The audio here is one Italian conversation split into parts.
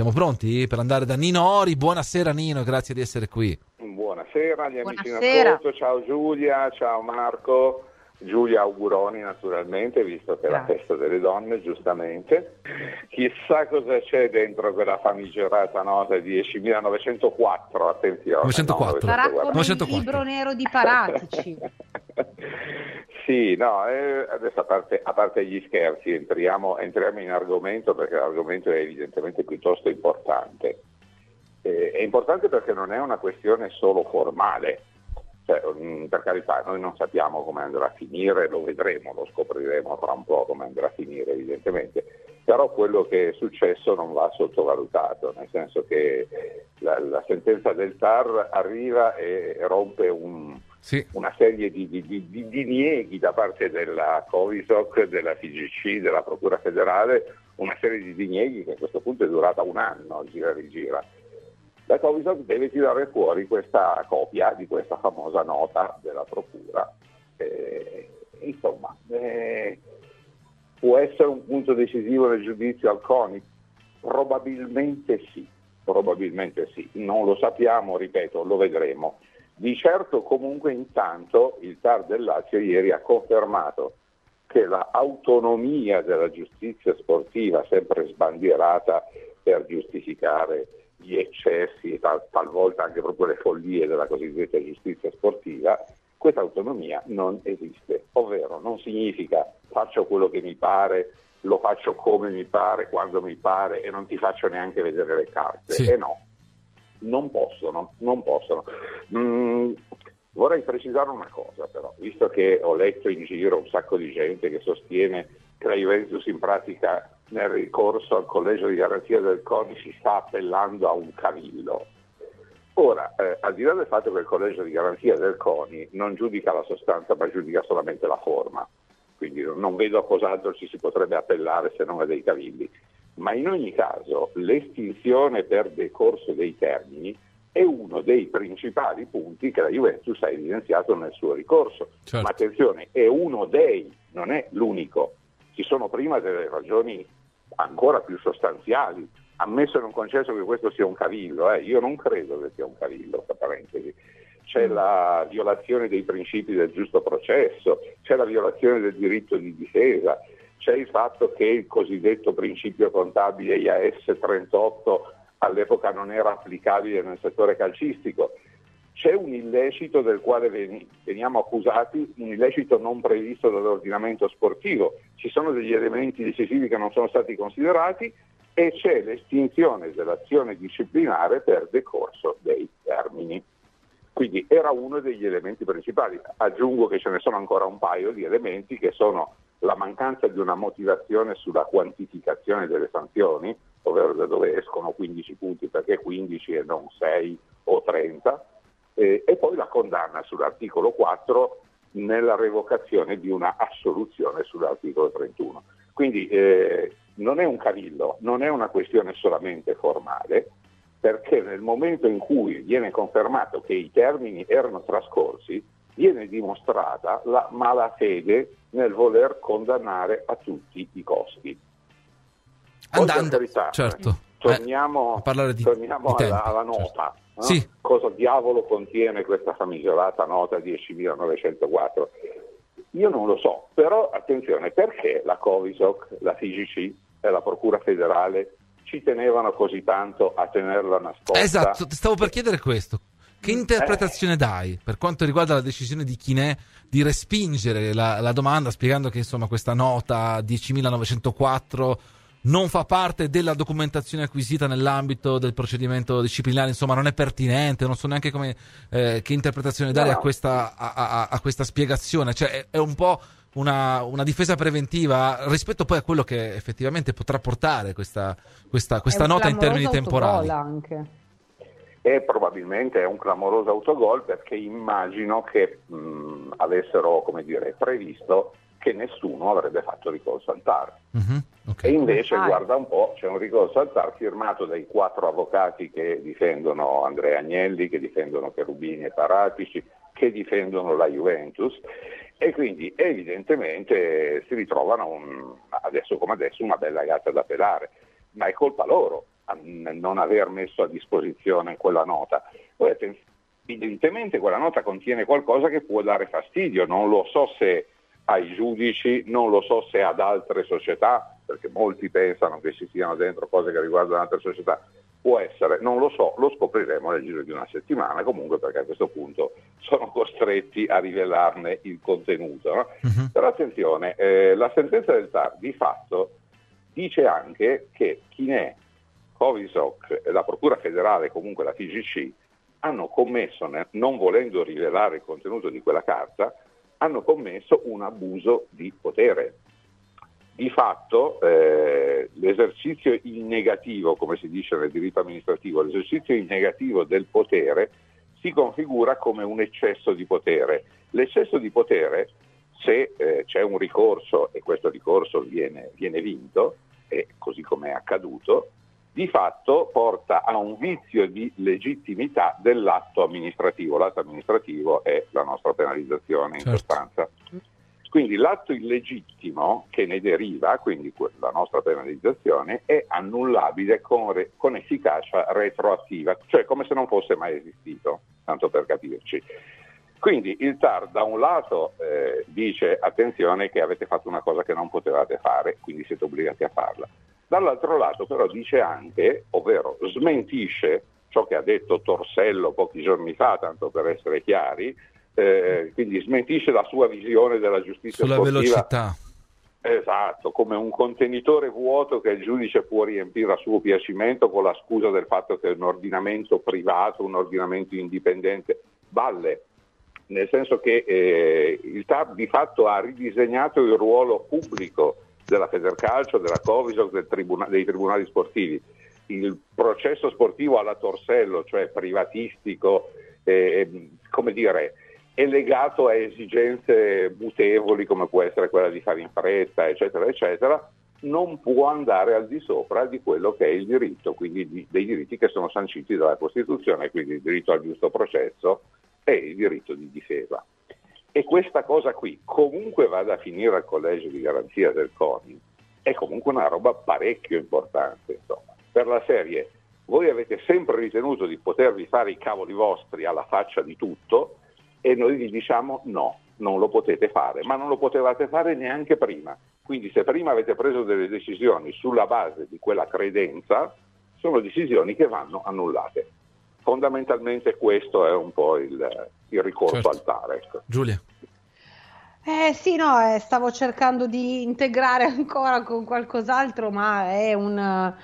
Siamo pronti per andare da Nino Ori? Buonasera Nino, grazie di essere qui. Buonasera agli amici in ascolto, ciao Giulia, ciao Marco. Giulia Auguroni naturalmente, visto che è la festa delle donne, giustamente. Chissà cosa c'è dentro quella famigerata nota 10.904, attenzione. 904. No, Sarà come 904. il libro nero di Paratici. sì, no, eh, adesso a parte, a parte, gli scherzi entriamo, entriamo in argomento perché l'argomento è evidentemente piuttosto importante. Eh, è importante perché non è una questione solo formale, cioè, mm, per carità, noi non sappiamo come andrà a finire, lo vedremo, lo scopriremo tra un po' come andrà a finire evidentemente, però quello che è successo non va sottovalutato, nel senso che la, la sentenza del TAR arriva e rompe un, sì. una serie di, di, di, di, dinieghi da parte della Covisoc, della FIGC, della Procura federale, una serie di dinieghi che a questo punto è durata un anno, gira e rigira la Covisoc deve tirare fuori questa copia di questa famosa nota della Procura. Eh, insomma, eh, può essere un punto decisivo nel giudizio al CONI? Probabilmente sì, probabilmente sì, non lo sappiamo, ripeto, lo vedremo. Di certo comunque intanto il TAR del Lazio ieri ha confermato che l'autonomia della giustizia sportiva, sempre sbandierata per giustificare gli eccessi e tal, talvolta anche proprio le follie della cosiddetta giustizia sportiva, questa autonomia non esiste, ovvero non significa faccio quello che mi pare, lo faccio come mi pare, quando mi pare e non ti faccio neanche vedere le carte. Sì. E no, non possono, non possono. Mm, vorrei precisare una cosa però, visto che ho letto in giro un sacco di gente che sostiene che la Juventus in pratica nel ricorso al collegio di garanzia del CONI si sta appellando a un cavillo. Ora, eh, al di là del fatto che il collegio di garanzia del CONI non giudica la sostanza ma giudica solamente la forma, quindi non vedo a cos'altro ci si potrebbe appellare se non a dei cavilli, ma in ogni caso l'estinzione per decorso dei termini è uno dei principali punti che la Juventus ha evidenziato nel suo ricorso. Certo. Ma attenzione, è uno dei, non è l'unico. Ci sono prima delle ragioni ancora più sostanziali, ammesso e non concesso che questo sia un cavillo, eh. io non credo che sia un cavillo, tra parentesi. C'è mm. la violazione dei principi del giusto processo, c'è la violazione del diritto di difesa, c'è il fatto che il cosiddetto principio contabile IAS 38 all'epoca non era applicabile nel settore calcistico. C'è un illecito del quale veniamo accusati, un illecito non previsto dall'ordinamento sportivo, ci sono degli elementi decisivi che non sono stati considerati e c'è l'estinzione dell'azione disciplinare per decorso dei termini. Quindi era uno degli elementi principali. Aggiungo che ce ne sono ancora un paio di elementi che sono la mancanza di una motivazione sulla quantificazione delle sanzioni, ovvero da dove escono 15 punti perché 15 e non 6 o 30, eh, e poi la condanna sull'articolo 4 nella revocazione di una assoluzione sull'articolo 31. Quindi eh, non è un cavillo, non è una questione solamente formale, perché nel momento in cui viene confermato che i termini erano trascorsi, viene dimostrata la malafede nel voler condannare a tutti i costi. Andando, carità, certo. Torniamo, eh, a parlare di, torniamo di alla, alla, nota. Certo. No? Sì. Cosa diavolo contiene questa famigerata nota 10.904? Io non lo so, però attenzione, perché la Covisoc, la FIGC e la Procura federale ci tenevano così tanto a tenerla nascosta? Esatto, stavo per chiedere questo. Che interpretazione eh. dai per quanto riguarda la decisione di Chinè di respingere la, la domanda spiegando che insomma questa nota 10.904 non fa parte della documentazione acquisita nell'ambito del procedimento disciplinare, insomma non è pertinente, non so neanche come, eh, che interpretazione dare a, questa, a, a, a, questa, spiegazione, cioè è, è un po' una, una, difesa preventiva rispetto poi a quello che effettivamente potrà portare questa, questa, questa nota in termini temporali. Anche. E probabilmente è un clamoroso autogol perché immagino che mh, avessero dire, previsto che nessuno avrebbe fatto ricorso al TAR. Uh-huh, okay. E invece, ah, guarda un po', c'è un ricorso al TAR firmato dai quattro avvocati che difendono Andrea Agnelli, che difendono Cherubini e Paratici, che difendono la Juventus e quindi evidentemente si ritrovano un, adesso come adesso una bella gatta da pelare, ma è colpa loro, non aver messo a disposizione quella nota. Poi evidentemente quella nota contiene qualcosa che può dare fastidio, non lo so se ai giudici, non lo so se ad altre società, perché molti pensano che ci siano dentro cose che riguardano altre società, può essere, non lo so, lo scopriremo nel giro di una settimana, comunque perché a questo punto sono costretti a rivelarne il contenuto. No? Uh-huh. Però attenzione, eh, la sentenza del TAR di fatto dice anche che Chinè, Covisoc, la Procura federale, comunque la TGC, hanno commesso, non volendo rivelare il contenuto di quella carta, hanno commesso un abuso di potere di fatto eh, l'esercizio in negativo, come si dice nel diritto amministrativo, l'esercizio in negativo del potere si configura come un eccesso di potere. L'eccesso di potere, se eh, c'è un ricorso e questo ricorso viene, viene vinto, e così come è accaduto, di fatto porta a un vizio di legittimità dell'atto amministrativo. L'atto amministrativo è la nostra penalizzazione in certo. sostanza. Quindi l'atto illegittimo che ne deriva, quindi la nostra penalizzazione, è annullabile con, re, con efficacia retroattiva, cioè come se non fosse mai esistito, tanto per capirci. Quindi il TAR da un lato eh, dice attenzione che avete fatto una cosa che non potevate fare, quindi siete obbligati a farla. Dall'altro lato però dice anche, ovvero smentisce ciò che ha detto Torsello pochi giorni fa, tanto per essere chiari, eh, quindi smentisce la sua visione della giustizia sulla sportiva. velocità. Esatto, come un contenitore vuoto che il giudice può riempire a suo piacimento con la scusa del fatto che è un ordinamento privato, un ordinamento indipendente. Balle, nel senso che eh, il TAP di fatto ha ridisegnato il ruolo pubblico della Federcalcio, della Covisoc, del tribuna- dei tribunali sportivi. Il processo sportivo alla Torsello, cioè privatistico, eh, come dire, è legato a esigenze mutevoli come può essere quella di fare in fretta, eccetera, eccetera, non può andare al di sopra di quello che è il diritto, quindi di, dei diritti che sono sanciti dalla Costituzione, quindi il diritto al giusto processo e il diritto di difesa. E questa cosa qui, comunque vada a finire al collegio di garanzia del CONI, è comunque una roba parecchio importante. Insomma. Per la serie, voi avete sempre ritenuto di potervi fare i cavoli vostri alla faccia di tutto, e noi gli diciamo no, non lo potete fare, ma non lo potevate fare neanche prima. Quindi se prima avete preso delle decisioni sulla base di quella credenza, sono decisioni che vanno annullate. Fondamentalmente questo è un po' il, il ricorso certo. al TAR. Ecco. Giulia. Eh sì, no, eh, stavo cercando di integrare ancora con qualcos'altro, ma è un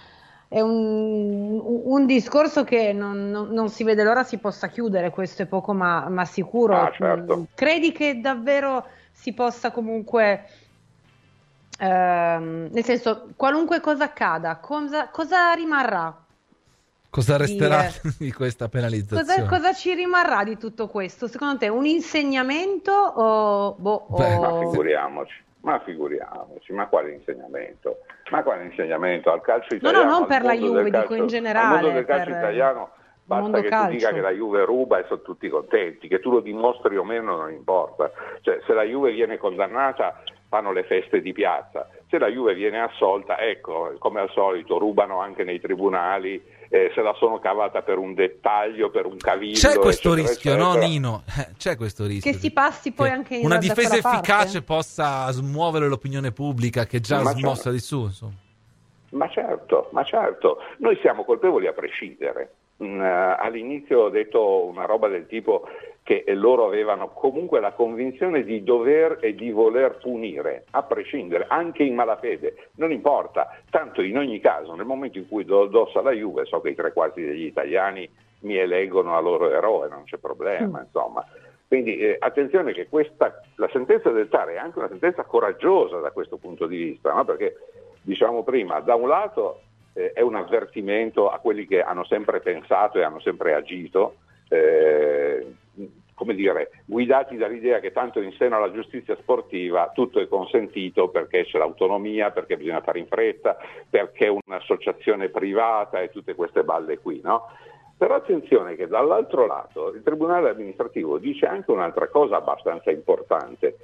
è un, un discorso che non, non, non, si vede l'ora si possa chiudere, questo è poco ma, ma sicuro. Ah, certo. Credi che davvero si possa comunque, ehm, nel senso, qualunque cosa accada, cosa, cosa rimarrà? Cosa resterà di, di questa penalizzazione? Cosa, cosa, ci rimarrà di tutto questo? Secondo te un insegnamento o... Boh, Beh, o... Ma figuriamoci. Ma figuriamoci, ma quale insegnamento? Ma quale insegnamento? Al calcio italiano? No, no, non per la Juve, calcio, dico in generale. Al mondo del calcio italiano basta che calcio. tu dica che la Juve ruba e sono tutti contenti, che tu lo dimostri o meno non importa. Cioè, se la Juve viene condannata fanno le feste di piazza, se la Juve viene assolta, ecco, come al solito, rubano anche nei tribunali, eh, se la sono cavata per un dettaglio, per un cavillo. C'è questo eccetera, rischio, eccetera. no Nino? Eh, c'è questo rischio. Che si passi poi anche in Una difesa efficace possa smuovere l'opinione pubblica che già Ma smossa certo. di su. Insomma. Ma certo, ma certo, noi siamo colpevoli a prescindere. Mm, eh, all'inizio ho detto una roba del tipo che loro avevano comunque la convinzione di dover e di voler punire, a prescindere, anche in malafede, non importa, tanto in ogni caso nel momento in cui do addosso alla Juve, so che i tre quarti degli italiani mi eleggono a loro eroe, non c'è problema, mm. insomma. Quindi eh, attenzione che questa, la sentenza del TAR è anche una sentenza coraggiosa da questo punto di vista, no? perché diciamo prima, da un lato eh, è un avvertimento a quelli che hanno sempre pensato e hanno sempre agito, eh, come dire, guidati dall'idea che tanto in seno alla giustizia sportiva tutto è consentito perché c'è l'autonomia, perché bisogna fare in fretta, perché è un'associazione privata e tutte queste balle qui, no? Però attenzione che dall'altro lato il Tribunale amministrativo dice anche un'altra cosa abbastanza importante,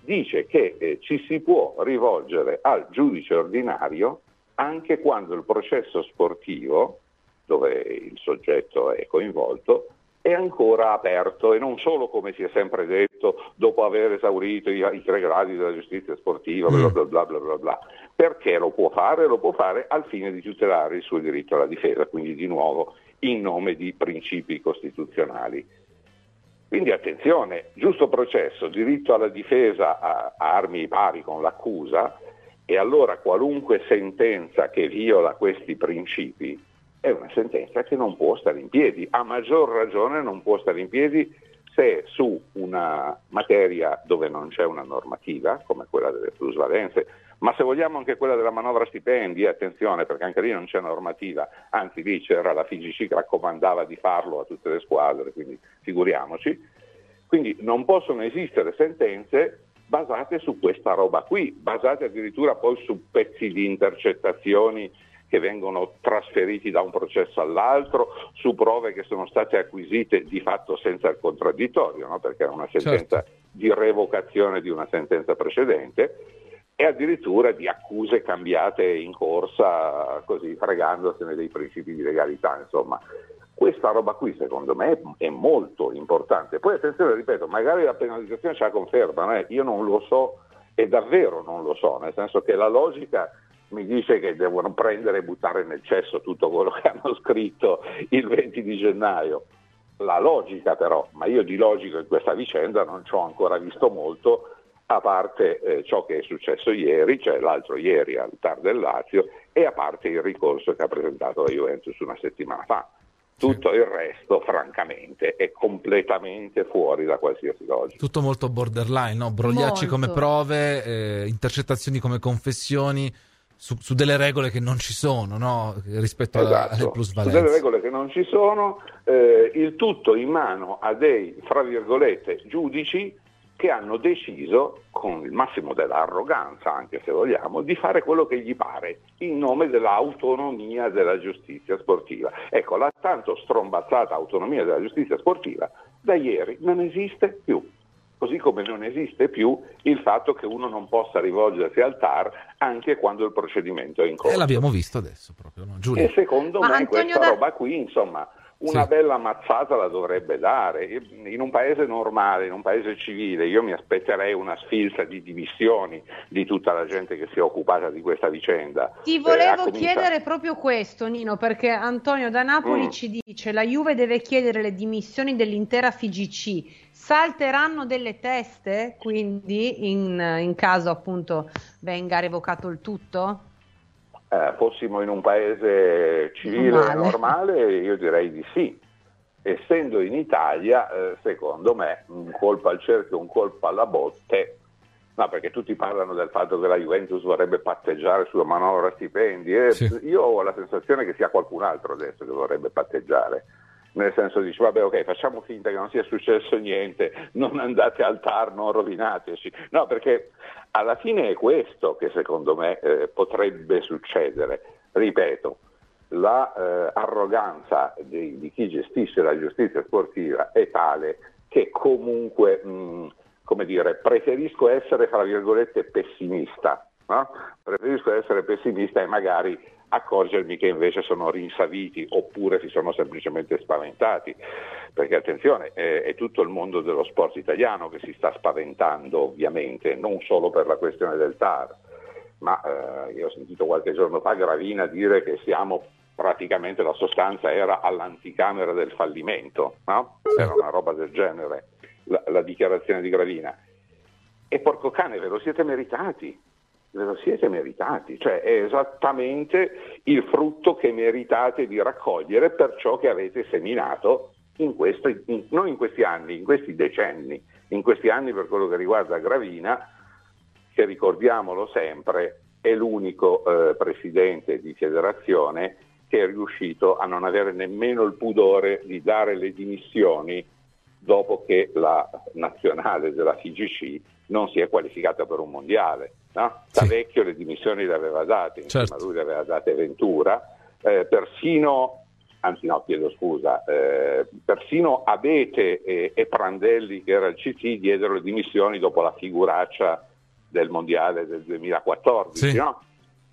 dice che eh, ci si può rivolgere al giudice ordinario anche quando il processo sportivo, dove il soggetto è coinvolto, è ancora aperto e non solo come si è sempre detto dopo aver esaurito i, i tre gradi della giustizia sportiva, bla bla bla bla bla bla, perché lo può fare? Lo può fare al fine di tutelare il suo diritto alla difesa, quindi di nuovo in nome di principi costituzionali. Quindi attenzione, giusto processo, diritto alla difesa a, a armi pari con l'accusa e allora qualunque sentenza che viola questi principi è una sentenza che non può stare in piedi, a maggior ragione non può stare in piedi se su una materia dove non c'è una normativa, come quella delle plusvalenze, ma se vogliamo anche quella della manovra stipendi, attenzione perché anche lì non c'è normativa, anzi lì c'era la FIGC che raccomandava di farlo a tutte le squadre, quindi figuriamoci. Quindi non possono esistere sentenze basate su questa roba qui, basate addirittura poi su pezzi di intercettazioni che vengono trasferiti da un processo all'altro su prove che sono state acquisite di fatto senza il contraddittorio, no? perché è una sentenza certo. di revocazione di una sentenza precedente e addirittura di accuse cambiate in corsa, così fregandosene dei principi di legalità. Insomma, questa roba qui secondo me è molto importante. Poi attenzione, ripeto, magari la penalizzazione ce la conferma, eh? io non lo so e davvero non lo so, nel senso che la logica mi dice che devono prendere e buttare nel cesso tutto quello che hanno scritto il 20 di gennaio. La logica però, ma io di logico in questa vicenda non ci ho ancora visto molto, a parte eh, ciò che è successo ieri, cioè l'altro ieri al TAR del Lazio, e a parte il ricorso che ha presentato la Juventus una settimana fa. Tutto il resto, francamente, è completamente fuori da qualsiasi logica. Tutto molto borderline, no? brogliacci molto. come prove, eh, intercettazioni come confessioni su, su, delle regole che non ci sono no? rispetto esatto. alle plusvalenze. Su delle regole che non ci sono, eh, il tutto in mano a dei, fra virgolette, giudici che hanno deciso, con il massimo dell'arroganza anche se vogliamo, di fare quello che gli pare, in nome dell'autonomia della giustizia sportiva. Ecco, la tanto strombazzata autonomia della giustizia sportiva da ieri non esiste più così come non esiste più il fatto che uno non possa rivolgersi al TAR anche quando il procedimento è in corso. E l'abbiamo visto adesso proprio, no? Giulia. E secondo Ma me Antonio questa da... roba qui, insomma, una sì. bella mazzata la dovrebbe dare. In un paese normale, in un paese civile, io mi aspetterei una sfilza di dimissioni di tutta la gente che si è occupata di questa vicenda. Ti volevo eh, chiedere proprio questo, Nino, perché Antonio da Napoli mm. ci dice la Juve deve chiedere le dimissioni dell'intera FIGC. Salteranno delle teste, quindi, in, in caso appunto venga revocato il tutto? Eh, fossimo in un paese civile normale. normale, io direi di sì. Essendo in Italia, eh, secondo me, un colpo al cerchio, un colpo alla botte, no, perché tutti parlano del fatto che la Juventus vorrebbe patteggiare sulla manovra stipendi, e sì. io ho la sensazione che sia qualcun altro adesso che vorrebbe patteggiare nel senso dice vabbè ok facciamo finta che non sia successo niente, non andate al TAR, non rovinateci, no perché alla fine è questo che secondo me eh, potrebbe succedere, ripeto, l'arroganza la, eh, di, di, chi gestisce la giustizia sportiva è tale che comunque, mh, come dire, preferisco essere, fra virgolette, pessimista, no? preferisco essere pessimista e magari accorgermi che invece sono rinsaviti oppure si sono semplicemente spaventati, perché attenzione, è, è, tutto il mondo dello sport italiano che si sta spaventando ovviamente, non solo per la questione del TAR, ma eh, io ho sentito qualche giorno fa Gravina dire che siamo praticamente la sostanza era all'anticamera del fallimento, no? era una roba del genere, la, la dichiarazione di Gravina. E porco cane, ve lo siete meritati, ve lo siete meritati, cioè è esattamente il frutto che meritate di raccogliere per ciò che avete seminato in questo, in, non in questi anni, in questi decenni, in questi anni per quello che riguarda Gravina, che ricordiamolo sempre è l'unico eh, presidente di federazione che è riuscito a non avere nemmeno il pudore di dare le dimissioni dopo che la nazionale della FIGC non si è qualificata per un mondiale. No? Da sì. vecchio le dimissioni le aveva date, certo. lui le aveva date Ventura, eh, persino, anzi no, chiedo scusa, eh, persino Abete e, e, Prandelli, che era il CT, diedero le dimissioni dopo la figuraccia del mondiale del 2014. Sì. No?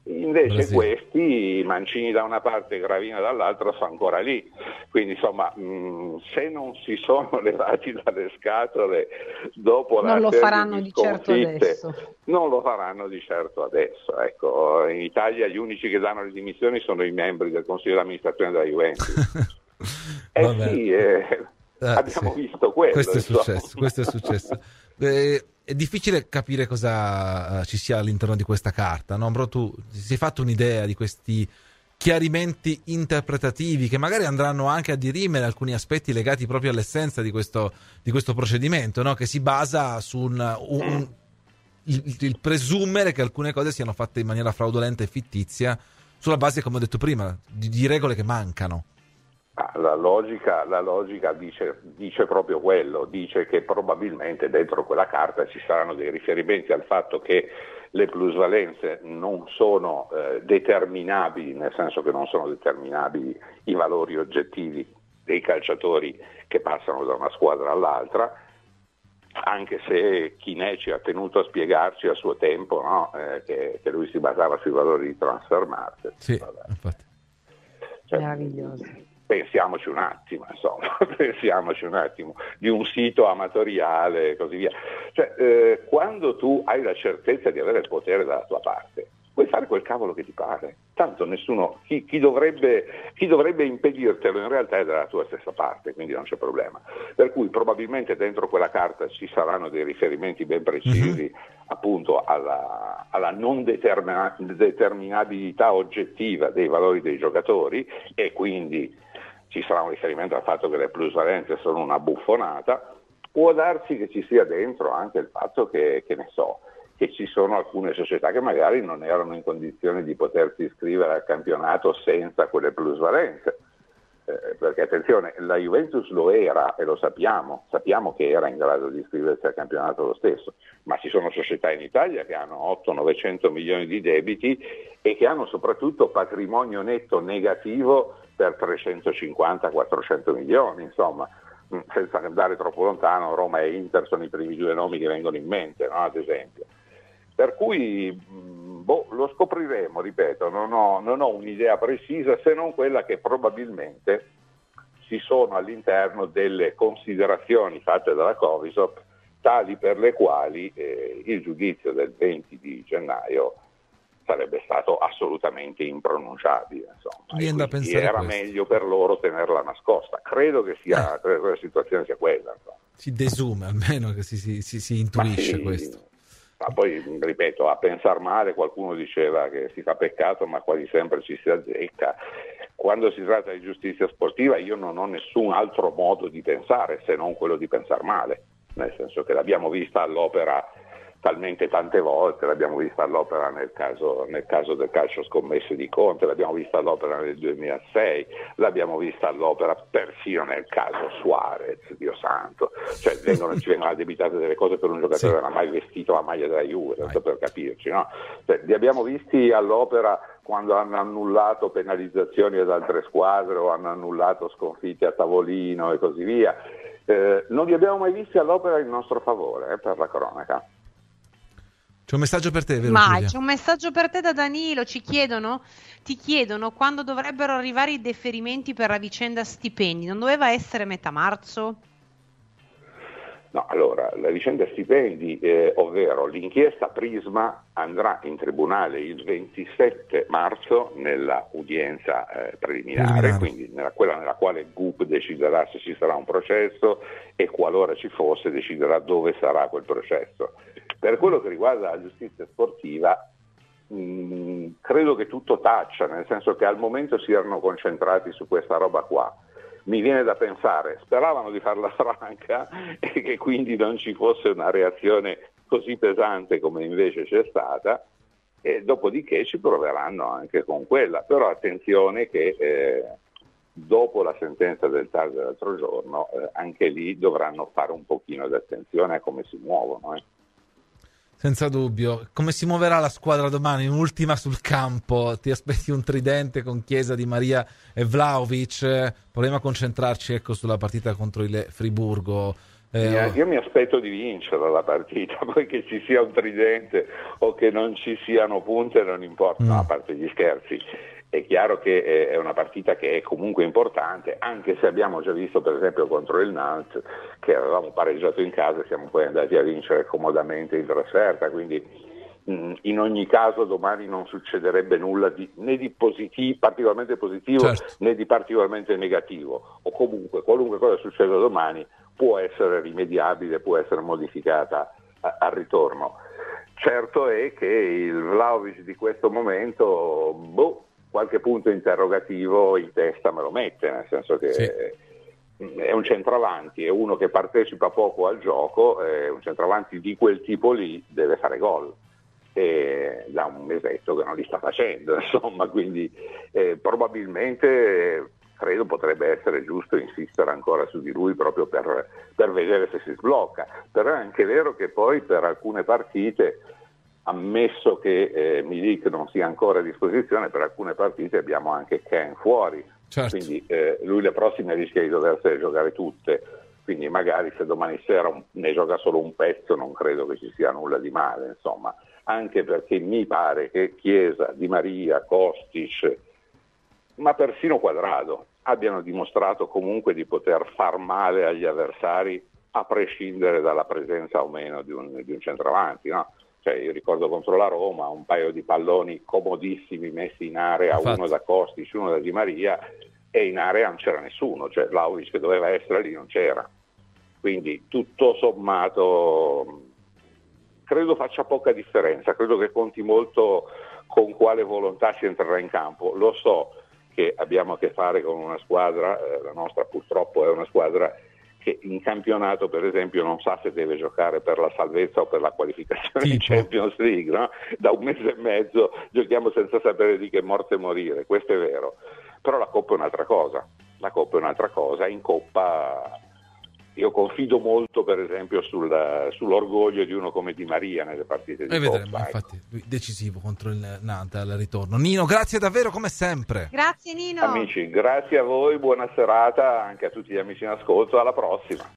Invece Brasile. questi, Mancini da una parte e Gravina dall'altra, sono ancora lì. Quindi insomma, mh, mm, se non si sono levati dalle scatole dopo non la lo faranno di certo adesso. Non lo faranno di certo adesso. Ecco, in Italia gli unici che danno le dimissioni sono i membri del Consiglio di amministrazione della Juventus. eh sì, eh, eh, abbiamo sì. visto quello. Questo è successo. Questo è successo. Eh, è difficile capire cosa uh, ci sia all'interno di questa carta, no? Bro, tu ti sei fatto un'idea di questi chiarimenti interpretativi che magari andranno anche a dirimere alcuni aspetti legati proprio all'essenza di questo, di questo procedimento, no? che si basa su un, un, il, il, presumere che alcune cose siano fatte in maniera fraudolenta e fittizia sulla base, come ho detto prima, di, di regole che mancano. Ah, la logica, la logica dice, dice, proprio quello, dice che probabilmente dentro quella carta ci saranno dei riferimenti al fatto che le plusvalenze non sono eh, determinabili, nel senso che non sono determinabili i valori oggettivi dei calciatori che passano da una squadra all'altra, anche se Chineci ha tenuto a spiegarci a suo tempo no? eh, che, che, lui si basava sui valori di transfer market. Sì, infatti. Cioè, Meraviglioso pensiamoci un attimo, insomma, pensiamoci un attimo, di un sito amatoriale e così via. Cioè, eh, quando tu hai la certezza di avere il potere dalla tua parte, puoi fare quel cavolo che ti pare. Tanto nessuno, chi, chi, dovrebbe, chi, dovrebbe, impedirtelo in realtà è dalla tua stessa parte, quindi non c'è problema. Per cui probabilmente dentro quella carta ci saranno dei riferimenti ben precisi mm-hmm. appunto alla, alla non determina- determinabilità oggettiva dei valori dei giocatori e quindi ci sarà un riferimento al fatto che le plusvalenze sono una buffonata, può darsi che ci sia dentro anche il fatto che, che ne so, che ci sono alcune società che magari non erano in condizione di potersi iscrivere al campionato senza quelle plusvalenze. Eh, perché attenzione, la Juventus lo era e lo sappiamo, sappiamo che era in grado di iscriversi al campionato lo stesso, ma ci sono società in Italia che hanno 800-900 milioni di debiti e che hanno soprattutto patrimonio netto negativo per 350-400 milioni, insomma, mm, senza andare troppo lontano, Roma e Inter sono i primi due nomi che vengono in mente, no? ad esempio. Per cui mm, boh, lo scopriremo, ripeto, non ho, non ho un'idea precisa se non quella che probabilmente ci sono all'interno delle considerazioni fatte dalla Covisop tali per le quali eh, il giudizio del 20 di gennaio sarebbe stato assolutamente impronunciabile. Insomma. era questo. meglio per loro tenerla nascosta. Credo che, sia, eh. credo che la situazione sia quella. Insomma. Si desume almeno che si, si, si, si intuisce sì, questo. Ma poi, ripeto, a pensare male qualcuno diceva che si fa peccato ma quasi sempre ci si azzecca. Quando si tratta di giustizia sportiva io non ho nessun altro modo di pensare se non quello di pensare male, nel senso che l'abbiamo vista all'opera talmente tante volte, l'abbiamo vista all'opera nel caso, nel caso, del calcio scommesse di Conte, l'abbiamo vista all'opera nel 2006, l'abbiamo vista all'opera persino nel caso Suarez, Dio santo, cioè vengono, ci vengono addebitate delle cose per un giocatore che non ha mai vestito la maglia della Juve, tanto per capirci, no? cioè, li abbiamo visti all'opera quando hanno annullato penalizzazioni ad altre squadre o hanno annullato sconfitte a tavolino e così via. Eh, non li abbiamo mai visti all'opera in nostro favore, eh, per la cronaca. C'è un messaggio per te, vero? Ma c'è un messaggio per te da Danilo. Ci chiedono, ti chiedono quando dovrebbero arrivare i deferimenti per la vicenda stipendi. Non doveva essere metà marzo? No, allora, la vicenda stipendi, eh, ovvero l'inchiesta Prisma, andrà in tribunale il 27 marzo nella udienza eh, preliminare, preliminare, quindi nella, quella nella quale GUP deciderà se ci sarà un processo e qualora ci fosse deciderà dove sarà quel processo. Per quello che riguarda la giustizia sportiva, mh, mm, credo che tutto taccia, nel senso che al momento si erano concentrati su questa roba qua. Mi viene da pensare, speravano di farla franca e che quindi non ci fosse una reazione così pesante come invece c'è stata, e dopodiché ci proveranno anche con quella. Però attenzione che eh, dopo la sentenza del TAR dell'altro giorno, eh, anche lì dovranno fare un pochino di attenzione a come si muovono. Eh. Senza dubbio. Come si muoverà la squadra domani? Ultima sul campo. Ti aspetti un tridente con Chiesa di Maria e Vlaovic? Proviamo a concentrarci ecco, sulla partita contro il Friburgo. Eh, io mi aspetto di vincere la partita, poi che ci sia un tridente o che non ci siano punte non importa, mm. a parte gli scherzi. È chiaro che è una partita che è comunque importante, anche se abbiamo già visto per esempio contro il Nantes che avevamo pareggiato in casa e siamo poi andati a vincere comodamente in trasferta, quindi mm, in ogni caso domani non succederebbe nulla di, né di positivo, particolarmente positivo certo. né di particolarmente negativo, o comunque qualunque cosa succeda domani può essere rimediabile, può essere modificata al ritorno. Certo è che il Vlaovic di questo momento, boh, qualche punto interrogativo in testa me lo mette, nel senso che sì. è un centravanti, è uno che partecipa poco al gioco, è un centravanti di quel tipo lì deve fare gol. E da un mesetto che non li sta facendo, insomma, quindi eh, probabilmente credo potrebbe essere giusto insistere ancora su di lui proprio per, per vedere se si sblocca. Però è anche vero che poi per alcune partite ammesso che eh, Milik non sia ancora a disposizione, per alcune partite abbiamo anche Ken fuori, certo. quindi eh, lui le prossime rischia di doversene giocare tutte, quindi magari se domani sera un, ne gioca solo un pezzo non credo che ci sia nulla di male, insomma, anche perché mi pare che Chiesa, Di Maria, Kostic, ma persino Quadrado abbiano dimostrato comunque di poter far male agli avversari a prescindere dalla presenza o meno di un, di un centravanti. No? Cioè, io ricordo contro la Roma un paio di palloni comodissimi messi in area, Infatti. uno da Costic, uno da Di Maria, e in area non c'era nessuno, cioè Vlaovic che doveva essere lì non c'era. Quindi tutto sommato credo faccia poca differenza, credo che conti molto con quale volontà si entrerà in campo. Lo so che abbiamo a che fare con una squadra, eh, la nostra purtroppo è una squadra che in campionato per esempio non sa se deve giocare per la salvezza o per la qualificazione tipo. in Champions League, no? da un mese e mezzo giochiamo senza sapere di che morte morire, questo è vero, però la Coppa è un'altra cosa, la Coppa è un'altra cosa, in Coppa io confido molto per esempio sul, sull'orgoglio di uno come Di Maria nelle partite di e vedremo, Coppa. Infatti, decisivo contro il Nantes al ritorno. Nino, grazie davvero come sempre. Grazie Nino. Amici, grazie a voi, buona serata anche a tutti gli amici in ascolto, alla prossima.